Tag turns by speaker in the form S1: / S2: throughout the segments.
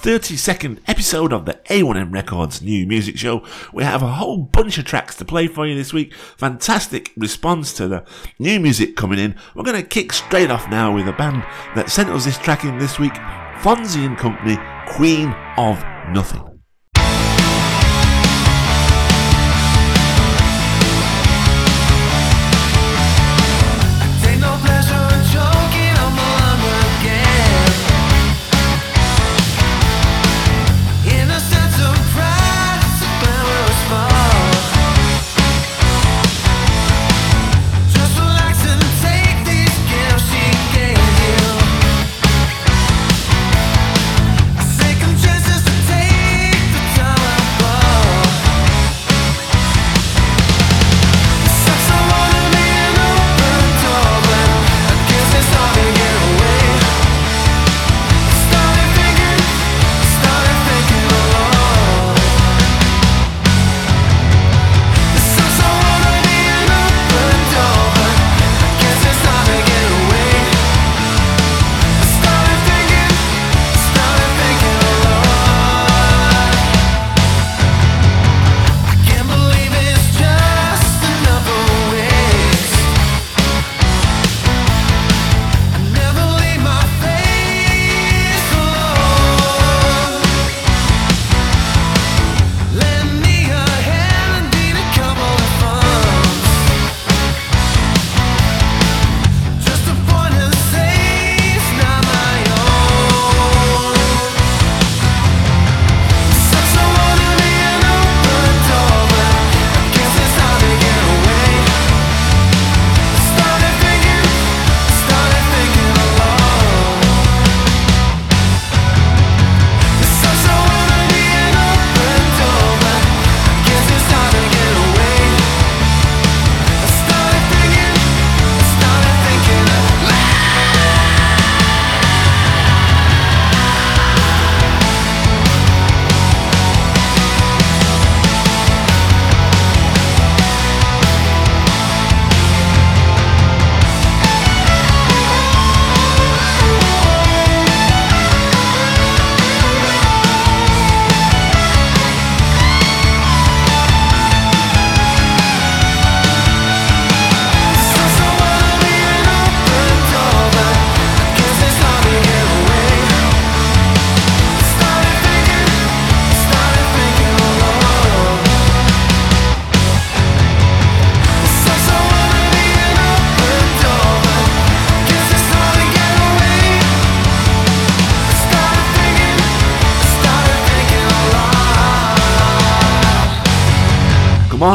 S1: 32nd episode of the A1M Records new music show. We have a whole bunch of tracks to play for you this week. Fantastic response to the new music coming in. We're going to kick straight off now with a band that sent us this track in this week Fonzy and Company, Queen of Nothing.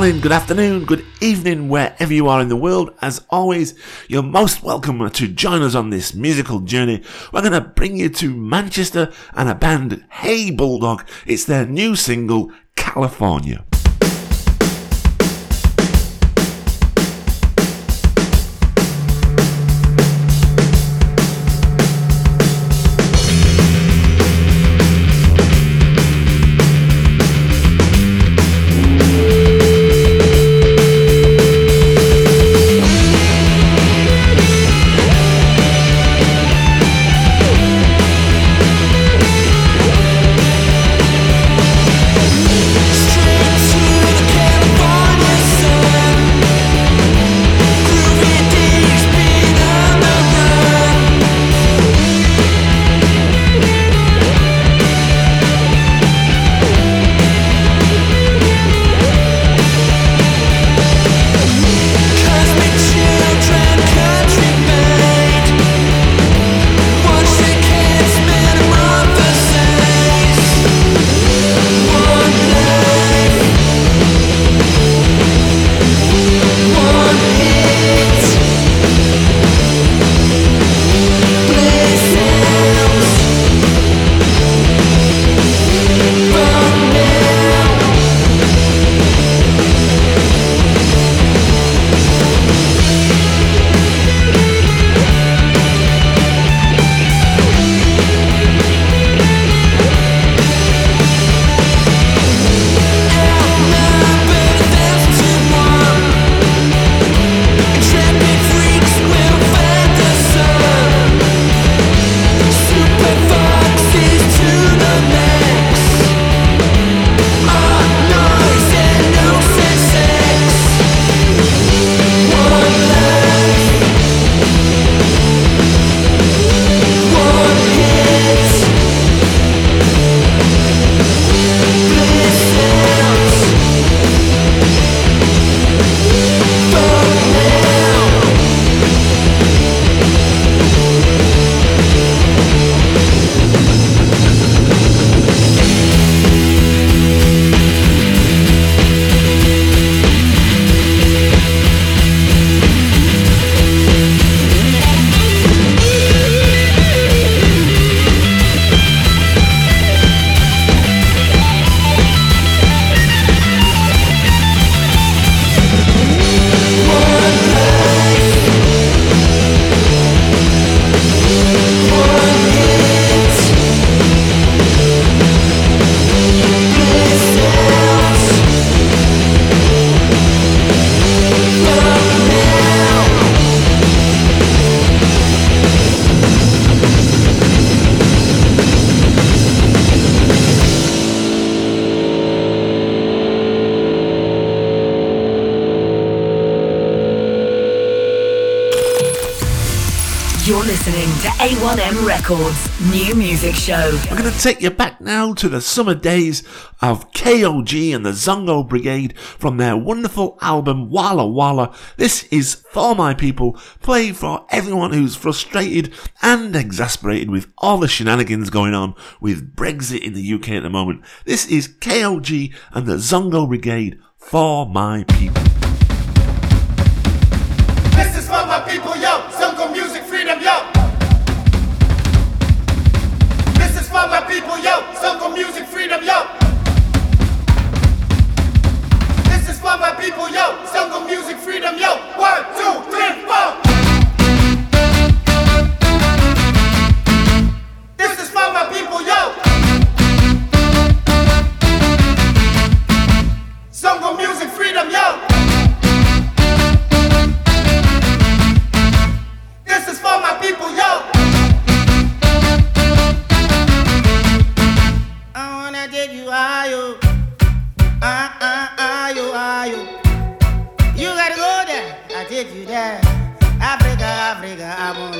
S1: Morning, good afternoon, good evening, wherever you are in the world. As always, you're most welcome to join us on this musical journey. We're going to bring you to Manchester and a band, Hey Bulldog. It's their new single, California.
S2: Records New Music Show.
S3: I'm going to take you back now to the summer days of KOG and the Zongo Brigade from their wonderful album Walla Walla. This is For My People, played for everyone who's frustrated and exasperated with all the shenanigans going on with Brexit in the UK at the moment. This is KOG and the Zongo Brigade For My People.
S4: People, yo. Zongo music freedom, yo. One, two, three, four.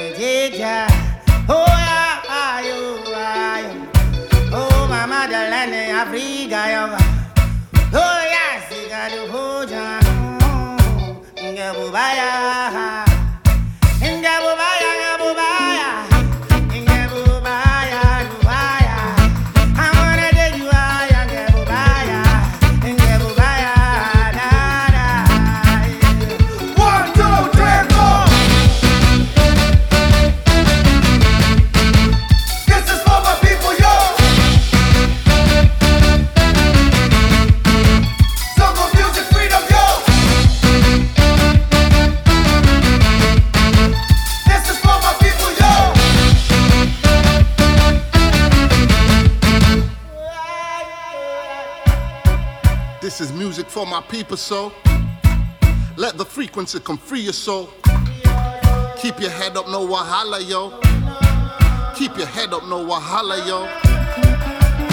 S4: Oh, yeah, ah, ah, you. Oh, my motherland, Africa. Oh, yes, you gotta hold ya. Ngabubaya. Ngabubaya, my people,
S5: so let the frequency come free your soul. Keep your head up, no wahala, yo. Keep your head up, no wahala, yo.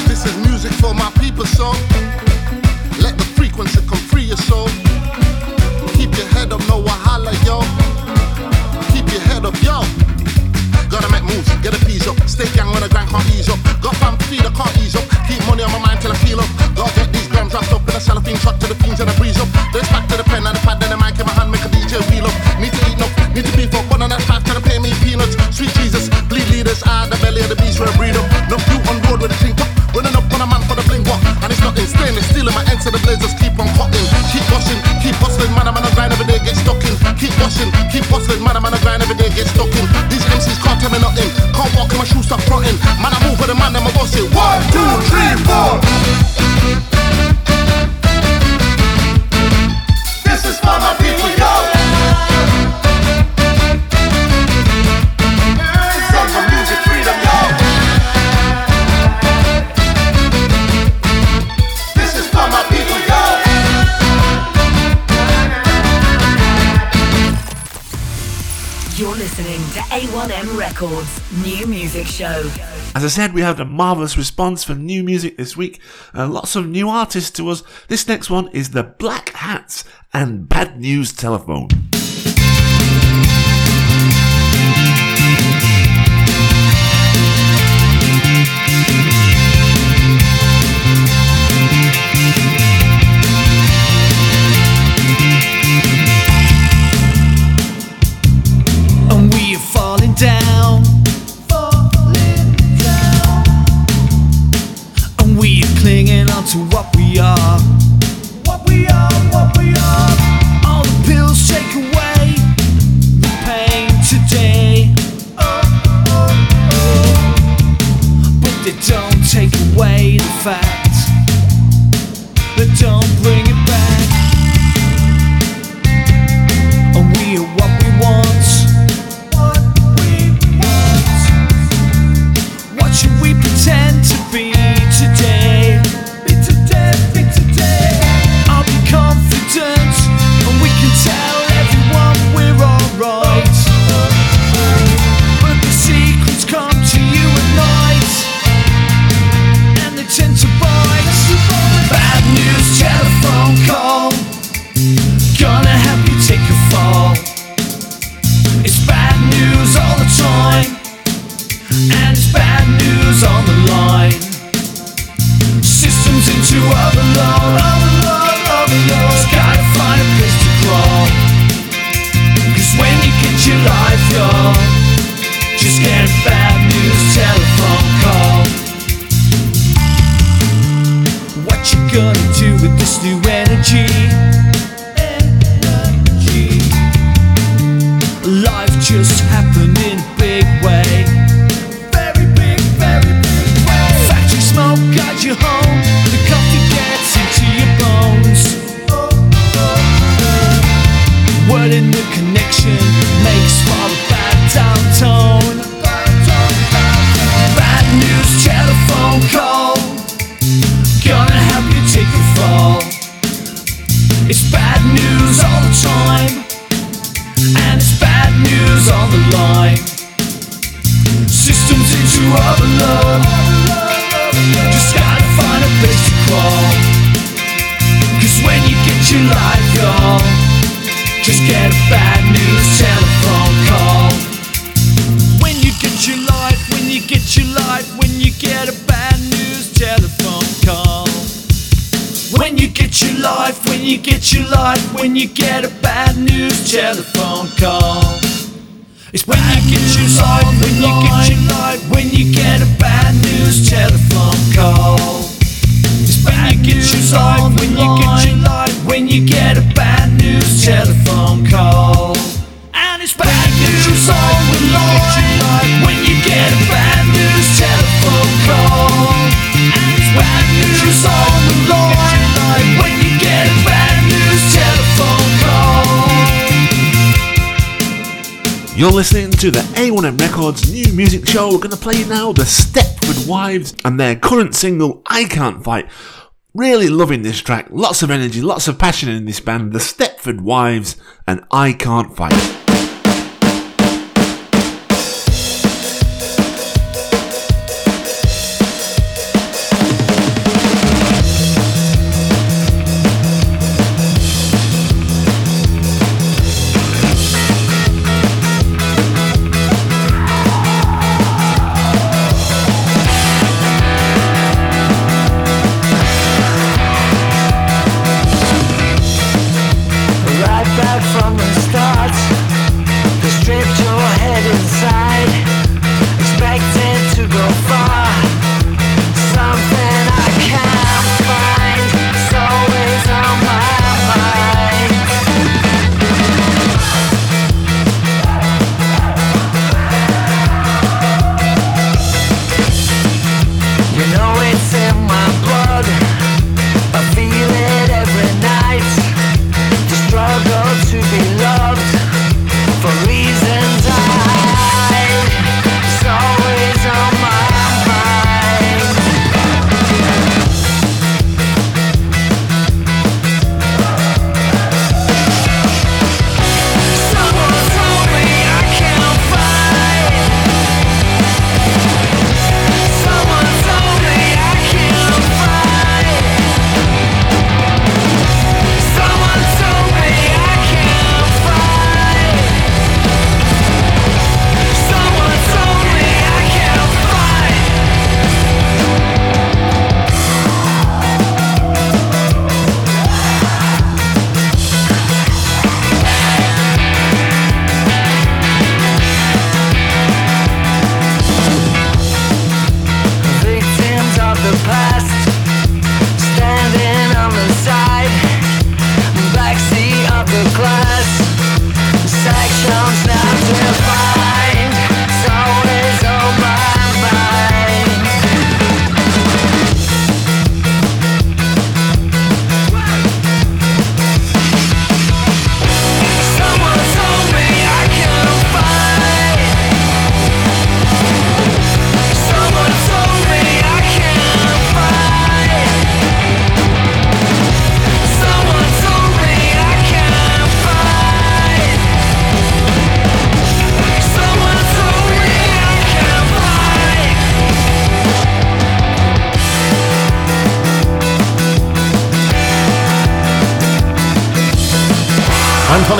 S5: This is music for my people, so let the frequency come free your soul. Keep your head up, no wahala, yo. Keep your head up, yo. Gotta make moves, get a piece up. Stay young when the grind can't ease up. Got fam feed, I can't ease up. Keep money on my mind till I feel up. Gotta get these grams wrapped up in a cellophane shot to the fiends and I breeze up. Then it's back to the pen and the pad, then the mic in my hand, make a DJ wheel up. Need to eat enough, need to beef up. One on that five, trying to pay me peanuts. Sweet Jesus, bleed leaders out the belly of the beast where I breed up. No you on road with the think up. Running up on a man for the bling walk. And it's nothing, stainless steel in my ends to the blazers. Keep on cutting, keep washing, keep hustling. Man, I'm on a grind every day, get stuck in. Keep washing, keep hustling. Man, I'm on a grind every day, get stuck in. These MCs can't tell me nothing. Can't walk in my shoes, stop fronting. Man, I move with the man, then my boss say, one, two, three, four.
S2: Records New Music Show.
S3: As I said, we had a marvellous response for new music this week. Uh, lots of new artists to us. This next one is the Black Hats and Bad News Telephone.
S6: and we are falling down. What we are, what we are. All the pills take away
S7: the pain today. But they don't take away the fact. They don't bring call. Just getting bad news telephone call. What you
S6: gonna do with this new energy? show. We're going to play you now the Stepford Wives and their current single, I Can't Fight. Really loving this track. Lots of energy, lots of passion in this band. The Stepford Wives and I Can't Fight.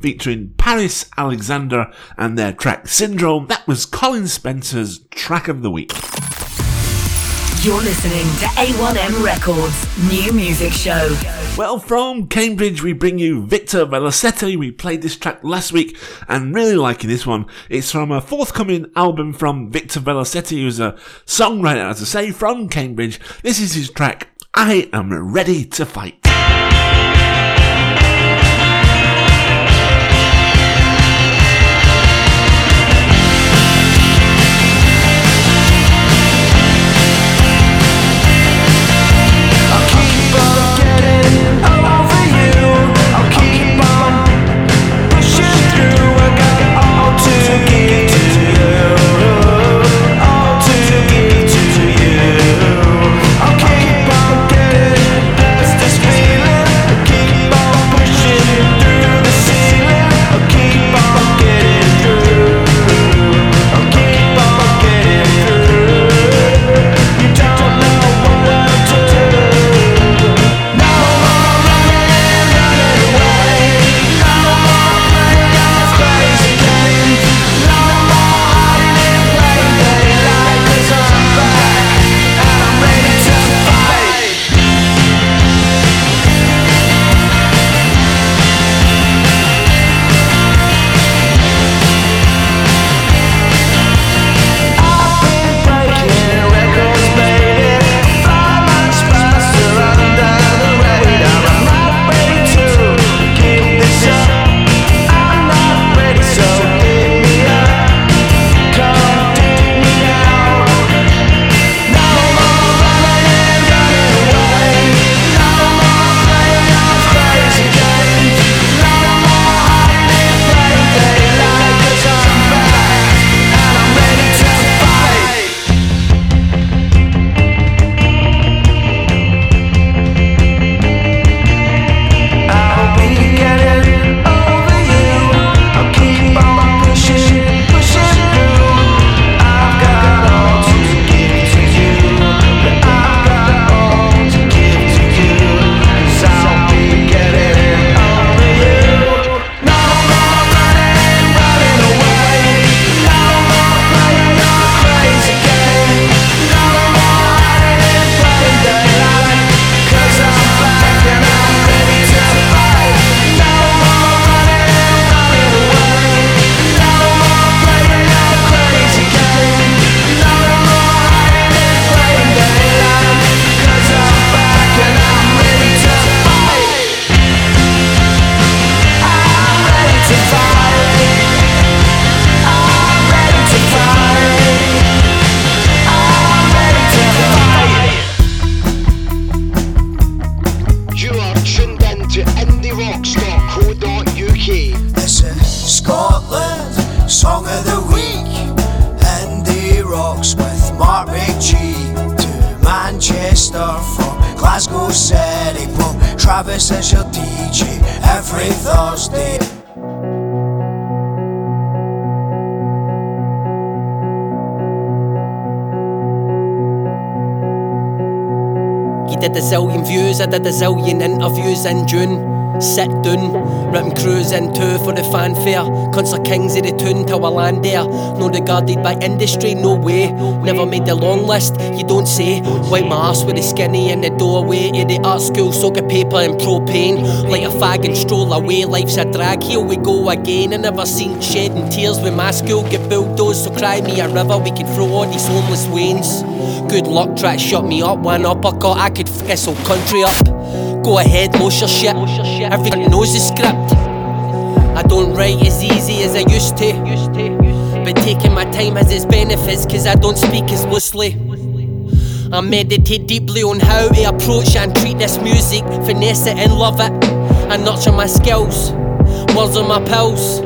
S3: Featuring Paris Alexander and their track Syndrome. That was Colin Spencer's track of the week.
S2: You're listening to A1M Records New Music Show.
S3: Well, from Cambridge, we bring you Victor Velocette. We played this track last week and really liking this one. It's from a forthcoming album from Victor Velocette, who's a songwriter, as I say, from Cambridge. This is his track, I Am Ready to Fight.
S8: Did a zillion interviews in June. Sit down, written crews in two for the fanfare. Concert kings of the tune till I land there. No regarded by industry, no way. Never made the long list, you don't say. Wipe my ass with the skinny in the doorway of the art school, soak of paper and propane. Like a fag and stroll away, life's a drag. Here we go again. I never seen shedding tears when my school get bulldozed. So cry me a river, we can throw all these homeless wains. Good luck, try to shut me up. One uppercut, I could this whole country up. Go ahead, lose your shit. Everyone knows the script. I don't write as easy as I used to. But taking my time has its benefits, cause I don't speak as loosely. I meditate deeply on how to approach and treat this music, finesse it and love it, and nurture my skills. Words on my pulse.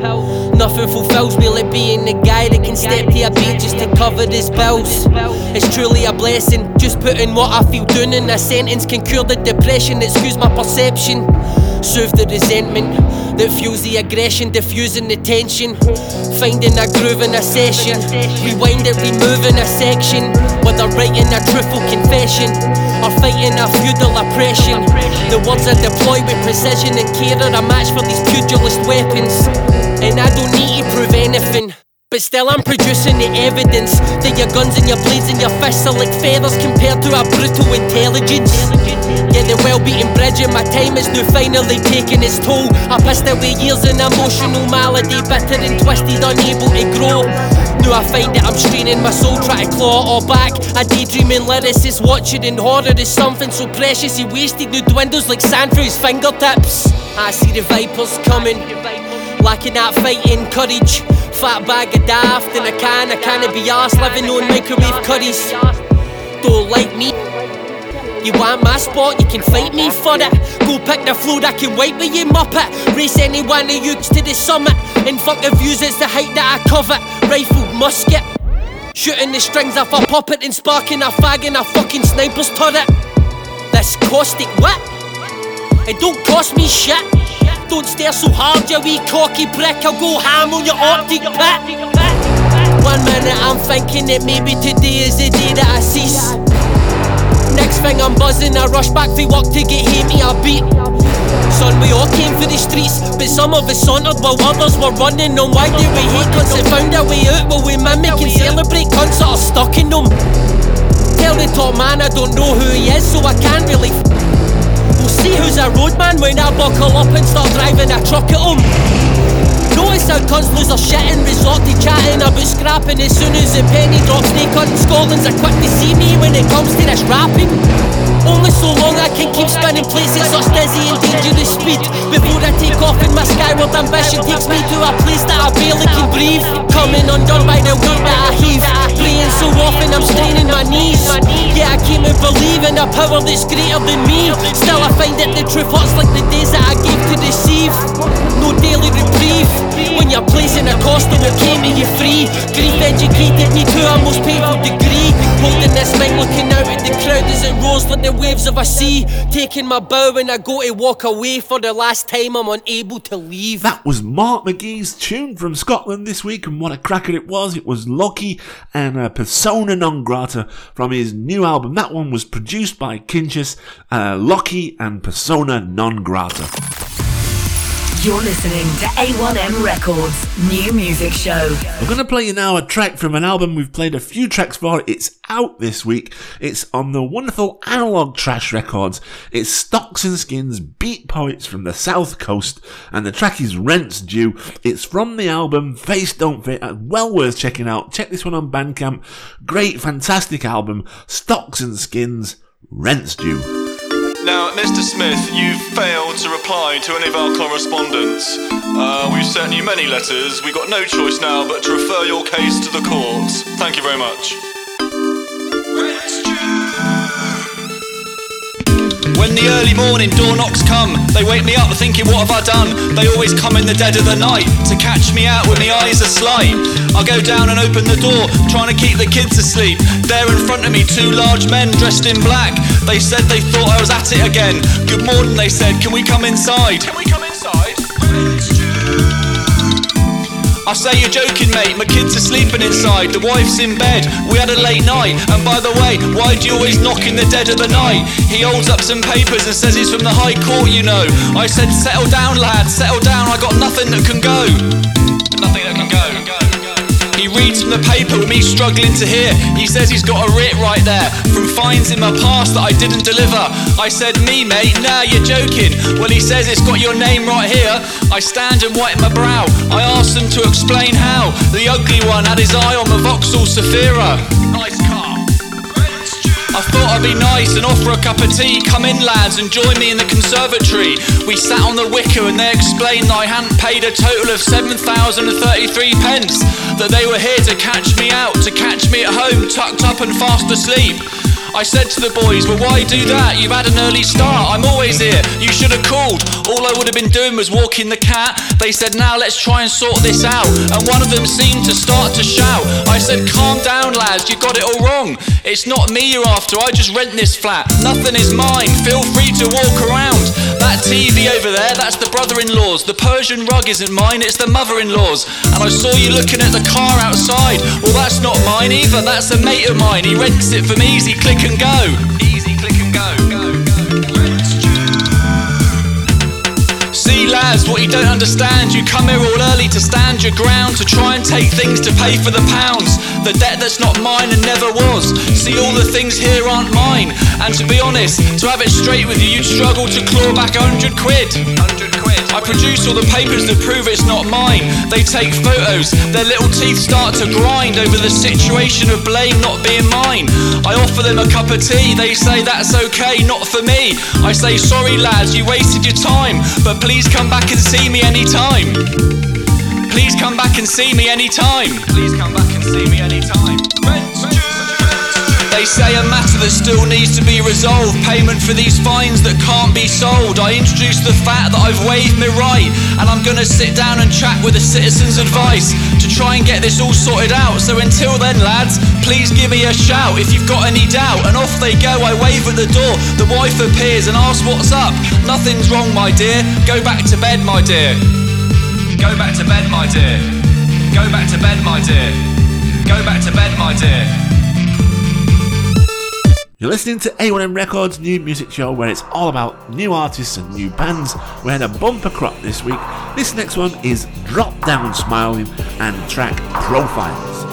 S8: Nothing fulfills me like being the guy that can step to a beat just to cover his bills. It's truly a blessing. Just putting what I feel down in a sentence can cure the depression. Excuse my perception. Soothe the resentment that fuels the aggression, diffusing the tension. Finding a groove in a session, rewind it, removing a section. Whether writing a truthful confession or fighting a feudal oppression. The words are deployed with precision and care are a match for these pugilist weapons. And I don't need to prove anything. But still, I'm producing the evidence that your guns and your blades and your fists are like feathers compared to our brutal intelligence. Yeah, the well beaten bridge and my time is now finally taking its toll. I pissed away years in emotional malady, bitter and twisted, unable to grow. Now I find that I'm straining my soul, trying to claw it all back. A daydreaming lyricist watching in horror is something so precious. He wasted new dwindles like sand through his fingertips. I see the vipers coming. Lacking that fighting courage. Fat bag of daft in a can, I can't be arsed living on microwave curries. Don't like me. You want my spot, you can fight me for it. Go pick the floor, I can wipe with you muppet. Race any one of you to the summit. And fuck the views, it's the height that I cover. Rifle musket. Shooting the strings off a puppet and sparking a fag in a fucking sniper's turret. That's caustic what? It don't cost me shit. Don't stare so hard, you wee cocky prick. I'll go ham on your optic pit. One minute I'm thinking that maybe today is the day that I cease. Next thing I'm buzzing, I rush back for work to get hit me a beat. Son, we all came for the streets, but some of us sauntered while others were running on. Why did we hate cunts that found our way out? Will we mimic and celebrate cunts that are stuck in them? Tell the top man I don't know who he is, so I can't really. A roadman when I buckle up and start driving a truck at him. Notice how cunts lose their shit and resort to chatting about scrapping as soon as the penny drops. They cunt Scotland's are quick to see me when it comes to this rapping. Only so long I can keep spinning places such dizzy and dangerous speed. Before I take off in my skyward ambition takes me to a place that I barely can breathe. Coming undone by the weight that I heave. Praying so often I'm straining my knees. Yeah, I came to believe in a power that's greater than me. Still I find that the truth hurts like the days that I gave to deceive? No daily reprieve. When you're placing a costume that came to you free. Grief educated me to a most painful degree. Holding this mic looking out at the crowd as it roars like the waves of a sea. Taking my bow and I go to walk away for the last time I'm unable to leave.
S3: That was Mark McGee's tune from Scotland this week, and what a cracker it was. It was Loki and Persona Non Grata from his new album. That one was produced by Kinchus, uh, and Persona Non Grata.
S2: You're listening to A1M Records New Music Show.
S3: We're going to play you now a track from an album we've played a few tracks for. It's out this week. It's on the wonderful Analog Trash Records. It's Stocks and Skins Beat Poets from the South Coast, and the track is Rents Due. It's from the album Face Don't Fit. Uh, Well worth checking out. Check this one on Bandcamp. Great, fantastic album. Stocks and Skins Rents Due.
S9: Now, Mr. Smith, you've failed to reply to any of our correspondence. Uh, we've sent you many letters. We've got no choice now but to refer your case to the courts. Thank you very much. When the early morning door knocks come, they wake me up thinking, what have I done? They always come in the dead of the night to catch me out when my eyes are slight. I go down and open the door, trying to keep the kids asleep. There in front of me, two large men dressed in black. They said they thought I was at it again. Good morning, they said, can we come inside? Can we come inside? I say you're joking, mate. My kids are sleeping inside. The wife's in bed. We had a late night. And by the way, why do you always knock in the dead of the night? He holds up some papers and says he's from the High Court, you know. I said, settle down, lad. Settle down. I got nothing that can go. Nothing that can go. He reads from the paper with me struggling to hear. He says he's got a writ right there from fines in my past that I didn't deliver. I said, Me, mate, nah, you're joking. Well, he says it's got your name right here. I stand and whiten my brow. I asked him to explain how. The ugly one had his eye on the Vauxhall Zafira. I thought I'd be nice and offer a cup of tea. Come in, lads, and join me in the conservatory. We sat on the wicker and they explained that I hadn't paid a total of 7,033 pence. That they were here to catch me out, to catch me at home, tucked up and fast asleep. I said to the boys, well, why do that? You've had an early start. I'm always here. You should have called. All I would have been doing was walking the cat. They said, now let's try and sort this out. And one of them seemed to start to shout. I said, calm down, lads. You got it all wrong. It's not me you're after. I just rent this flat. Nothing is mine. Feel free to walk around. That TV over there, that's the brother-in-law's. The Persian rug isn't mine. It's the mother-in-law's. And I saw you looking at the car outside. Well, that's not mine either. That's a mate of mine. He rents it from Easy Click and Go. Easy Click and Go. Go, go. See, lads, what you don't understand, you come here all early to stand your ground, to try and take things to pay for the pounds. The debt that's not mine and never was. See, all the things here aren't mine. And to be honest, to have it straight with you, you'd struggle to claw back a hundred quid. Hundred quid. I produce all the papers that prove it's not mine. They take photos, their little teeth start to grind over the situation of blame not being mine. I offer them a cup of tea, they say that's okay, not for me. I say, sorry lads, you wasted your time, but please come back and see me anytime. Please come back and see me anytime. Please come back and see me anytime. They say a matter that still needs to be resolved. Payment for these fines that can't be sold. I introduce the fact that I've waived my right, and I'm gonna sit down and chat with the citizens' advice to try and get this all sorted out. So until then, lads, please give me a shout if you've got any doubt. And off they go. I wave at the door. The wife appears and asks what's up. Nothing's wrong, my dear. Go back to bed, my dear. Go back to bed, my dear. Go back to bed, my dear. Go back to bed, my dear.
S1: You're listening to A1M Records new music show where it's all about new artists and new bands. We had a bumper crop this week. This next one is Drop Down Smiling and track Profiles.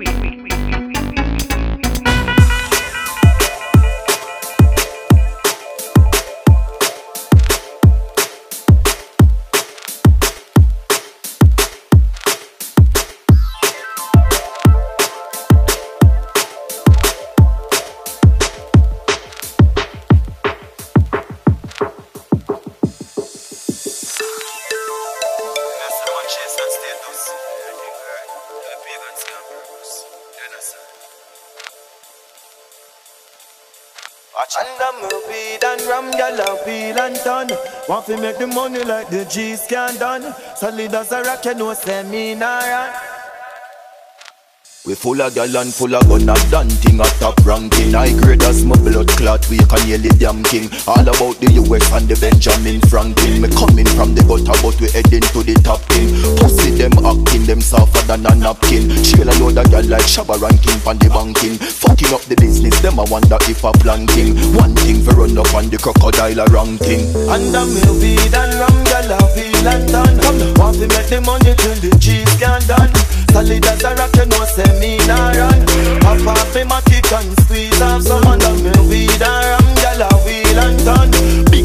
S10: And I'm a weed and ram, gyal a wheel and ton. Want to make the money like the G's can done. Solid as a rock, you know, run.
S11: We full of gal and full of gun and done thing a top ranking. I grade as my blood clot we can hear the damn king. All about the US and the Benjamin Franklin. Me coming from the gutter but we heading to the top thing Pussy them acting them softer than a napkin. Chill a load of gal like Shabba ranking from the banking. Fucking up the business them I wonder if a planting One thing for run up on the crocodile a ranking.
S10: And a weed and ram, gyal a wheel and ton. Want to make the money till the G's can done. Solid as a rock, you know, say me nah run. Pop off me matic and squeeze off some I'm a weed and ram, gyal a wheel and ton.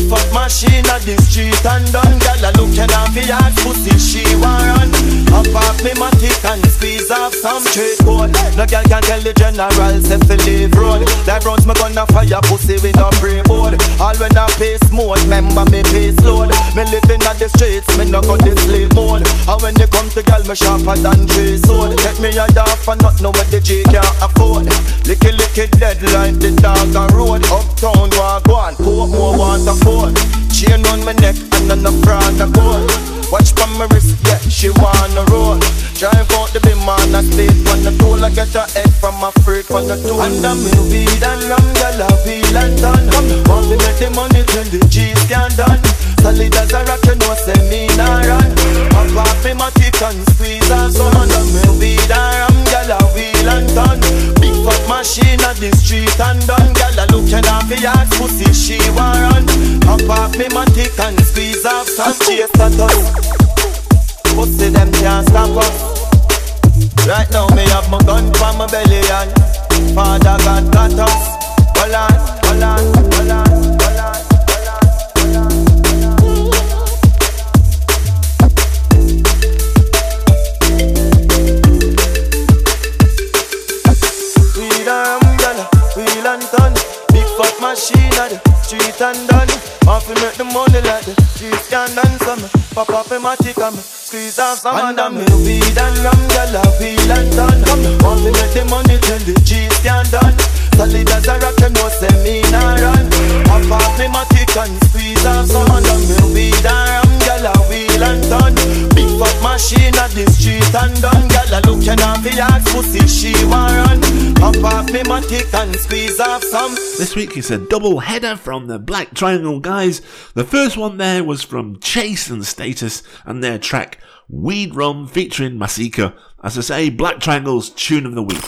S10: Fat machine at the street and done. Gyal a looking off the yard, pussy she want. Pop off me matic and squeeze off some straight code. No girl can tell the general say fi leave road. That runs me gonna fire pussy with no pre board. All when I pace mode, remember me pace load. Me living at the streets, me no got the slave mode. And when you come to girl, me sharper than three sword. Take me a yard for not know what the G can't afford. Licky licky deadline, the dog on road. Uptown walk one, put more want afford. Chain on my neck and on the front of gold. Watch from my wrist, yeah, she wanna roll. Drive out the beam on a state on the tool. I get her head from a freak on the tool. And I'm in weed and ram, girl, I feel and done. Want to make the money till the G's can done. Solid as a rock, you know, say me nah run. Pop off me matic and squeeze and some. And I'm in weed and ram, done. Big fat machine at the street and done. Girl, I looking off the yard, pussy she run. Pop off me matic and squeeze off some. Chase that us. Pussy them can't stop us. Right now me have my gun for my belly and Father God got us. Hold on, hold on, hold on, squeeze off
S3: week it's a double header from the Black Triangle guys. The first one there was from Chase and Status and their track Weed Rum featuring Masika. As I say, Black Triangle's tune of the week.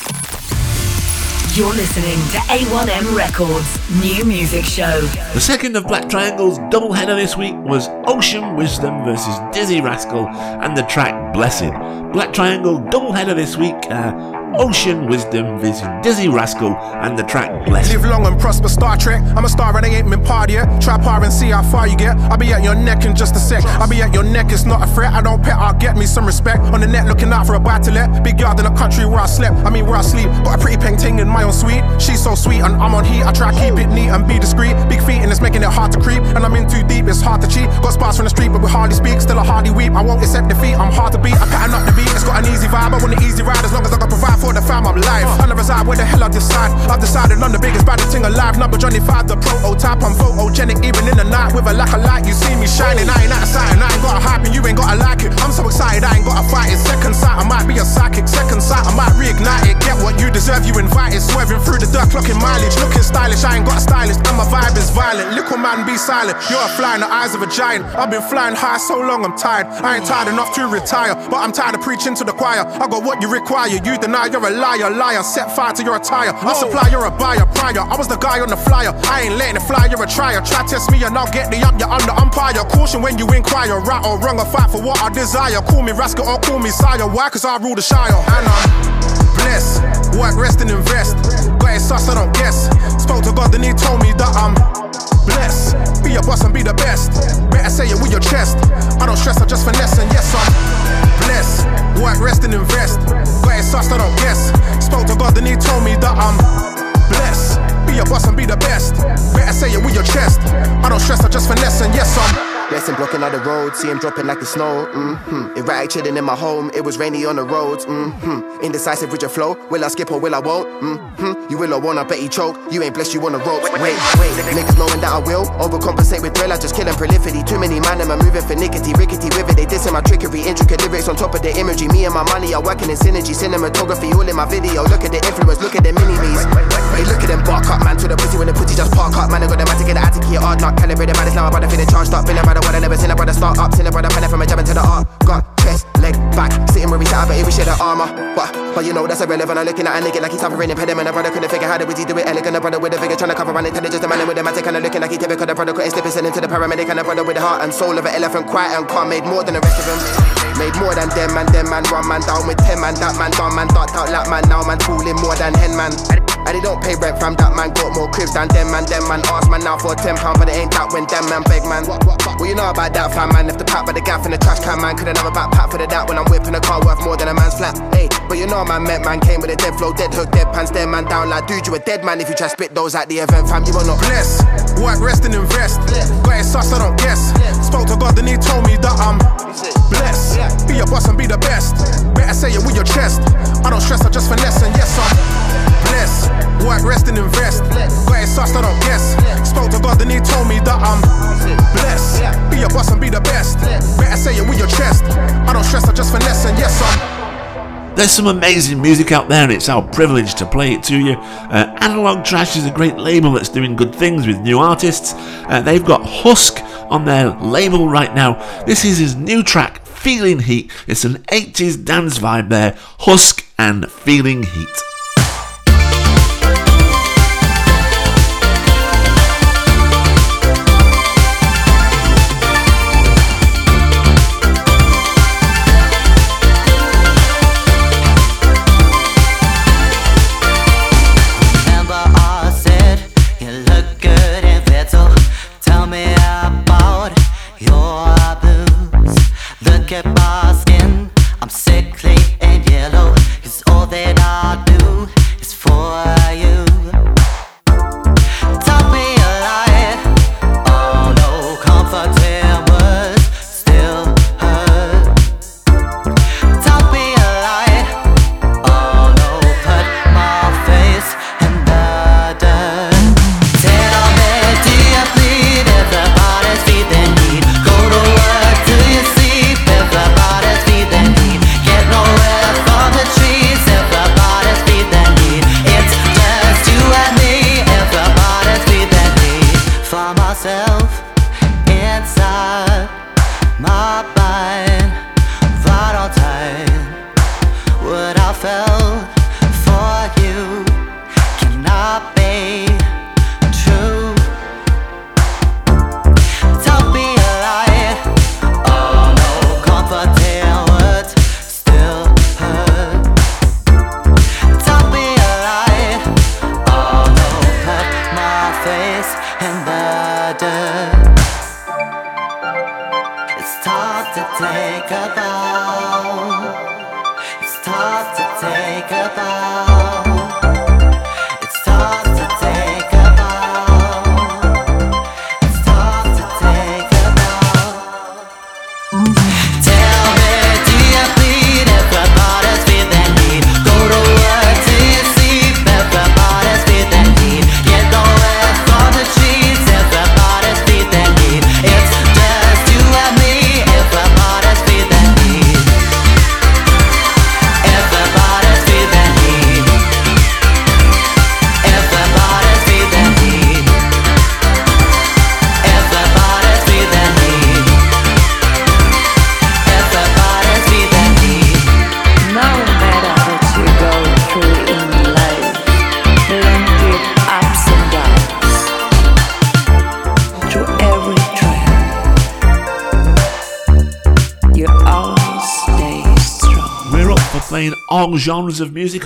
S2: You're listening to A1M Records New Music Show.
S3: The second of Black Triangle's double header this week was Ocean Wisdom versus Dizzee Rascal and the track Blessed. Black Triangle double header this week. Uh, Ocean Wisdom Dizzee Rascal and the track Blessed.
S12: Live long and prosper, Star Trek. I'm a star and I ain't been party yet. Try par and see how far you get. I'll be at your neck in just a sec. I'll be at your neck, it's not a threat. I don't pet, I'll get me some respect. On the net, looking out for a buy to let. Big yard in the country where I slept. I mean, where I sleep. Got a pretty peng ting in my own suite. She's so sweet and I'm on heat. I try keep it neat and be discreet. Big feet and it's making it hard to creep. And I'm in too deep, it's hard to cheat. Got spots from the street, but we hardly speak. Still a hardly weep. I won't accept defeat. I'm hard to beat. I pattern up the beat. It's got an easy vibe. I want an easy ride as long as I can provide for the fam. I'm live. I never reside where the hell I decide. I've decided I'm the biggest baddest thing alive. Number Johnny 5, the prototype. I'm photogenic even in the night with a lack of light. You see me shining. I ain't outside and I ain't got a hype and you ain't got to like it. I'm so excited. I ain't got to fight it. Second sight, I might be a psychic. Second sight, I might reignite it. Get what you deserve. You invited. Swerving through the dirt, clocking mileage. Looking stylish. I ain't got a stylist. And my vibe is violent. Little man, be silent. You're a fly in the eyes of a giant. I've been flying high so long, I'm tired. I ain't tired enough to retire, but I'm tired of preaching to the choir. I got what you require. You deny you're a liar, liar. Set fire to your attire. I supply, you're a buyer, prior. I was the guy on the flyer. I ain't letting it fly, you're a trier. Try test me and I'll get the up, you're under umpire. Caution when you inquire, right or wrong, I fight for what I desire. Call me rascal or call me sire. Why? Cause I rule the shire. And I'm blessed. Work, rest, and invest. Got it sus, I don't guess. Spoke to God, then he told me that I'm blessed. A boss and be the best. Better say it with your chest. I don't stress, I just finesse, and yes, I'm blessed. Work, rest, and invest. Got it sus, I don't guess. Spoke to God, then he told me that I'm blessed. Be a boss and be the best. Better say it with your chest. I don't stress, I just finesse, and yes, I'm.
S13: Blessing blocking out the road, see him dropping like the snow. Mm-hmm. Erratic chilling in my home, it was rainy on the roads. Mm-hmm. Indecisive with your flow, will I skip or will I won't? Mm-hmm. You will or won't, I bet you choke. You ain't blessed, you on the ropes. Wait, wait, niggas knowing that I will overcompensate with thrill. I just kill and prolificity. Too many man, I'm moving for nickety, rickety with it. They dissing my trickery, intricate lyrics on top of the imagery. Me and my money are working in synergy, cinematography all in my video. Look at the influence, look at the mini me's. Hey, look at them bark up, man, to the pussy when the pussy just park up, man. I got the to get the attic here, hard not calibrated, man. It's now about to feeling charged up, feeling about what I never seen a brother start up, seen a brother penny from a jab into the arm. Got chest, leg, back, sitting where we sat, but we share the armor. But, but you know that's irrelevant. I'm looking at a nigga like he's suffering impediment. A brother couldn't figure how he do it elegant. A brother with a figure trying to cover on intelligence. A man with a matic kind of looking like he typical. The brother couldn't slip his into the paramedic. And a brother with the heart and soul of an elephant, quiet and calm, made more than the rest of them. Made more than them man, them man, one man down with ten man, that man down, man, dot out, lap man, now man, fooling more than hen man. And they don't pay rent from that man, got more cribs than them man, them man, ask man now for ten pound, but it ain't that when them man beg man. Well, you know about that fam man, left the pack by the gaff in the trash can man, couldn't have a backpack for the that when I'm whipping a car worth more than a man's flat. Hey, but you know man met man, came with a dead flow, dead hook, dead pants, dead man down like dude, you a dead man if you try spit those at the event fam, you will not
S12: bless. Work, rest, and invest. Got it sus, I don't guess. Spoke to God, and he told me that I'm blessed. Be a boss and be the best. Better say it with your chest. I don't stress, I just finesse, and yes, I'm blessed. Work, rest, and invest. Got it sus, I don't guess. Spoke to God, and he told me that I'm blessed. Be a boss and be the best. Better say it with your chest. I don't stress, I just finesse, and yes, I'm.
S3: There's some amazing music out there, and it's our privilege to play it to you. Uh, Analog Trash is a great label that's doing good things with new artists. Uh, they've got Husk on their label right now. This is his new track, Feeling Heat. It's an 80s dance vibe there. Husk and Feeling Heat.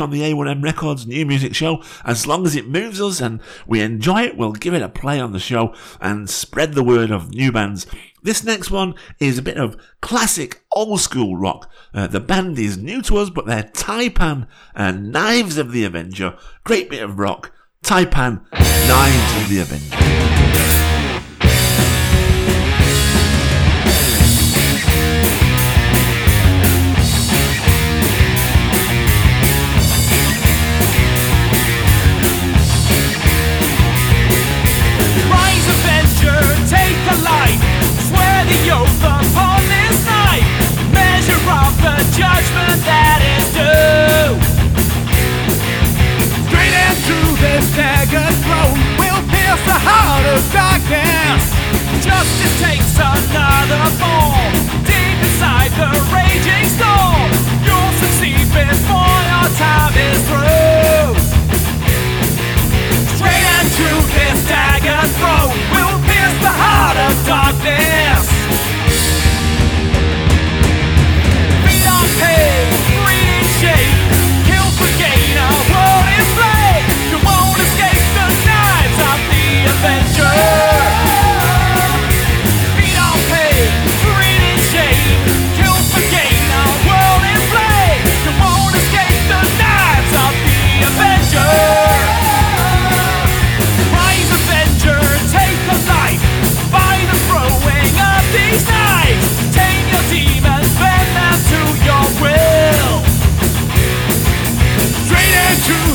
S3: On the A1M Records new music show. As long as it moves us and we enjoy it, we'll give it a play on the show and spread the word of new bands. This next one is a bit of classic old school rock. Uh, the band is new to us, but they're Typan and Knives of the Avenger. Great bit of rock. Typan, Knives of the Avenger.
S6: Judgment that is due.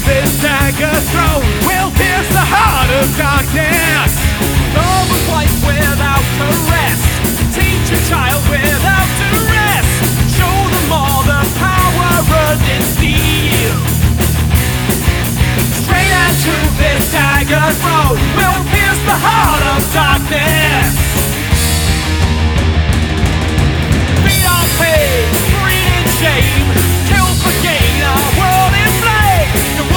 S6: This dagger throat will pierce the heart of darkness. Love a wife without caress. Teach a child without duress. Show them all the power in steel. Straight into this dagger throat will pierce the heart of darkness. Feet on page, breathing shame, kill for gain, our world in flame.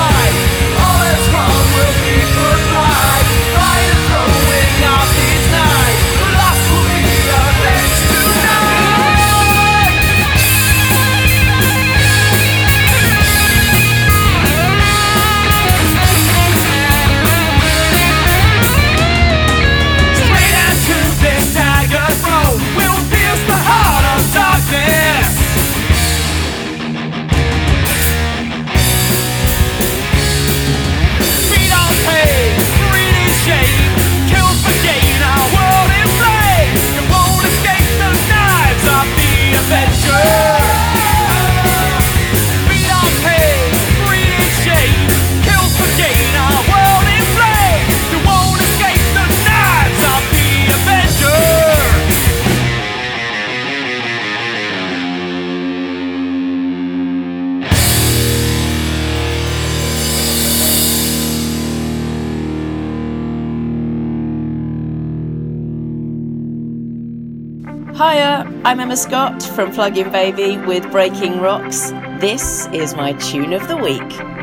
S14: Emma Scott from Plug-in Baby with Breaking Rocks. This is my tune of the week.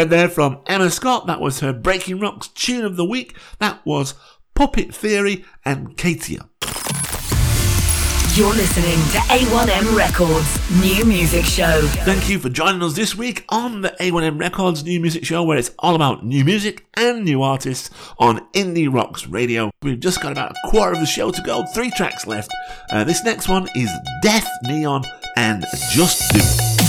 S3: Heard there from Emma Scott. That was her Breaking Rocks tune of the week. That was Puppet Theory and Katia.
S2: You're listening to A1M Records New Music Show.
S3: Thank you for joining us this week on the A1M Records New Music Show, where it's all about new music and new artists on Indie Rocks Radio. We've just got about a quarter of the show to go, three tracks left. Uh, this next one is Def Neon and Just Do.
S15: Baby,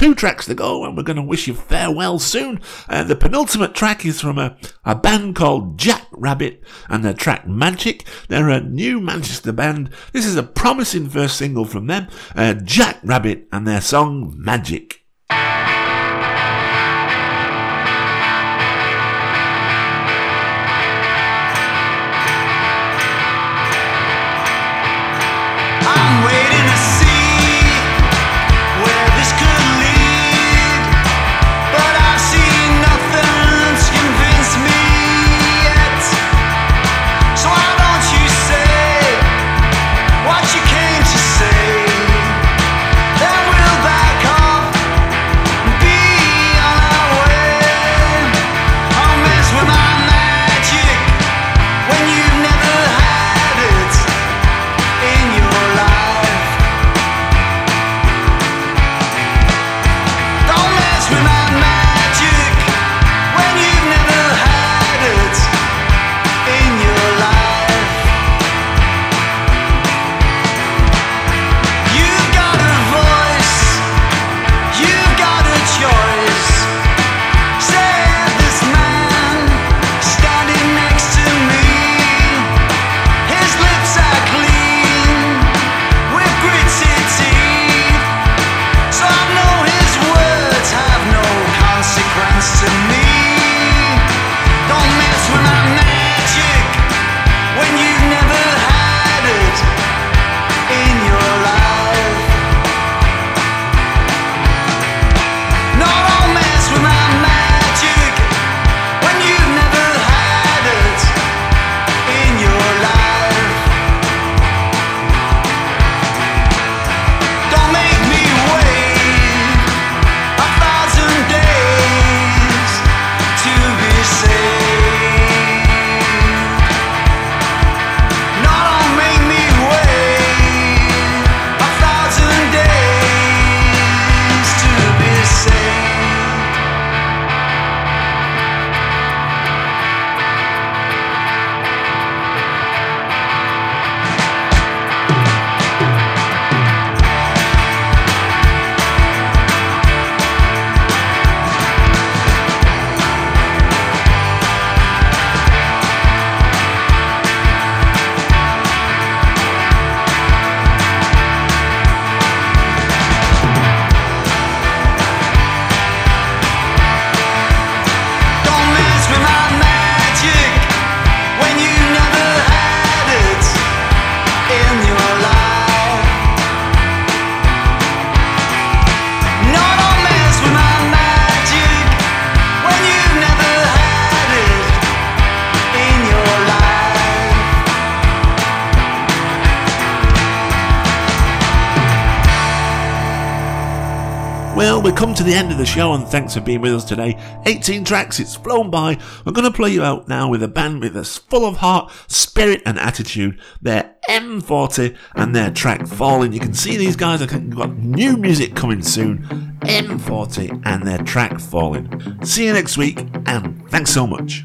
S10: two tracks to go, and we're going to wish you farewell soon. Uh, the penultimate track is from a, a band called Jack Rabbit, and their track Magic. They're a new Manchester band. This is a promising first single from them, uh, Jack Rabbit, and their song Magic. The end of the show, and thanks for being with us today. 18 tracks, it's flown by. I'm going to play you out now with a band with us full of heart, spirit, and attitude. They're M40 and their track Falling. You can see these guys have got new music coming soon. M40 and their track Falling. See you next week, and thanks so much.